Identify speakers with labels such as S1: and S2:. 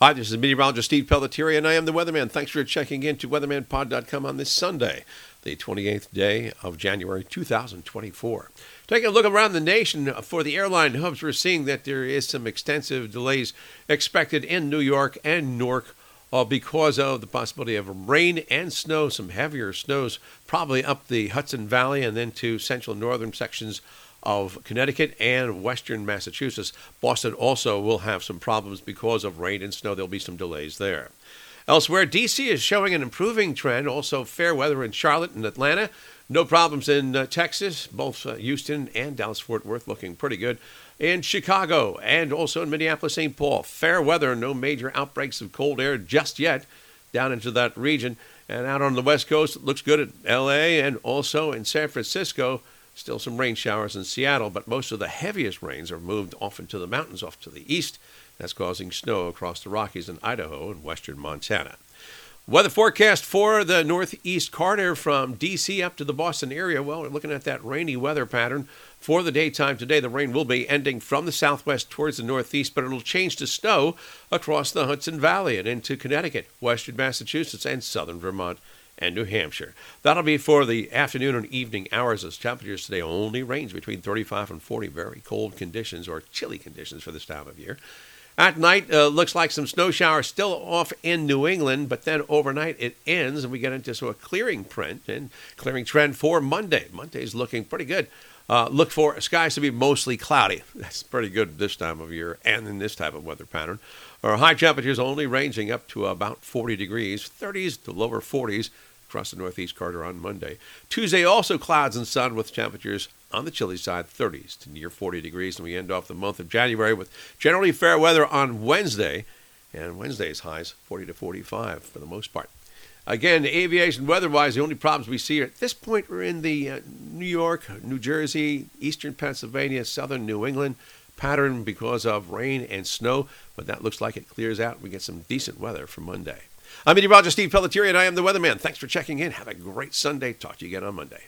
S1: Hi, this is meteorologist Steve Pelletieri, and I am the weatherman. Thanks for checking in to weathermanpod.com on this Sunday, the 28th day of January 2024. Taking a look around the nation for the airline hubs, we're seeing that there is some extensive delays expected in New York and Newark uh, because of the possibility of rain and snow, some heavier snows, probably up the Hudson Valley and then to central northern sections of Connecticut and western Massachusetts. Boston also will have some problems because of rain and snow. There'll be some delays there. Elsewhere, D.C. is showing an improving trend. Also, fair weather in Charlotte and Atlanta. No problems in uh, Texas, both uh, Houston and Dallas Fort Worth looking pretty good. In Chicago and also in Minneapolis, St. Paul, fair weather, no major outbreaks of cold air just yet down into that region. And out on the West Coast, it looks good at LA and also in San Francisco. Still some rain showers in Seattle, but most of the heaviest rains are moved off into the mountains off to the east. That's causing snow across the Rockies in Idaho and western Montana. Weather forecast for the northeast corridor from D.C. up to the Boston area. Well, we're looking at that rainy weather pattern for the daytime today. The rain will be ending from the southwest towards the northeast, but it'll change to snow across the Hudson Valley and into Connecticut, western Massachusetts, and southern Vermont and New Hampshire. That'll be for the afternoon and evening hours as temperatures today only range between 35 and 40. Very cold conditions or chilly conditions for this time of year. At night, uh, looks like some snow showers still off in New England, but then overnight it ends and we get into sort of a clearing print and clearing trend for Monday. Monday's looking pretty good. Uh, look for skies to be mostly cloudy. That's pretty good this time of year and in this type of weather pattern. Our high temperatures only ranging up to about 40 degrees, 30s to lower 40s across the northeast corridor on Monday. Tuesday, also clouds and sun with temperatures on the chilly side, 30s to near 40 degrees. And we end off the month of January with generally fair weather on Wednesday. And Wednesday's highs, 40 to 45 for the most part. Again, aviation weather-wise, the only problems we see at this point are in the uh, New York, New Jersey, eastern Pennsylvania, southern New England pattern because of rain and snow. But that looks like it clears out. We get some decent weather for Monday. I'm meteorologist Steve Pelletieri, and I am the weatherman. Thanks for checking in. Have a great Sunday. Talk to you again on Monday.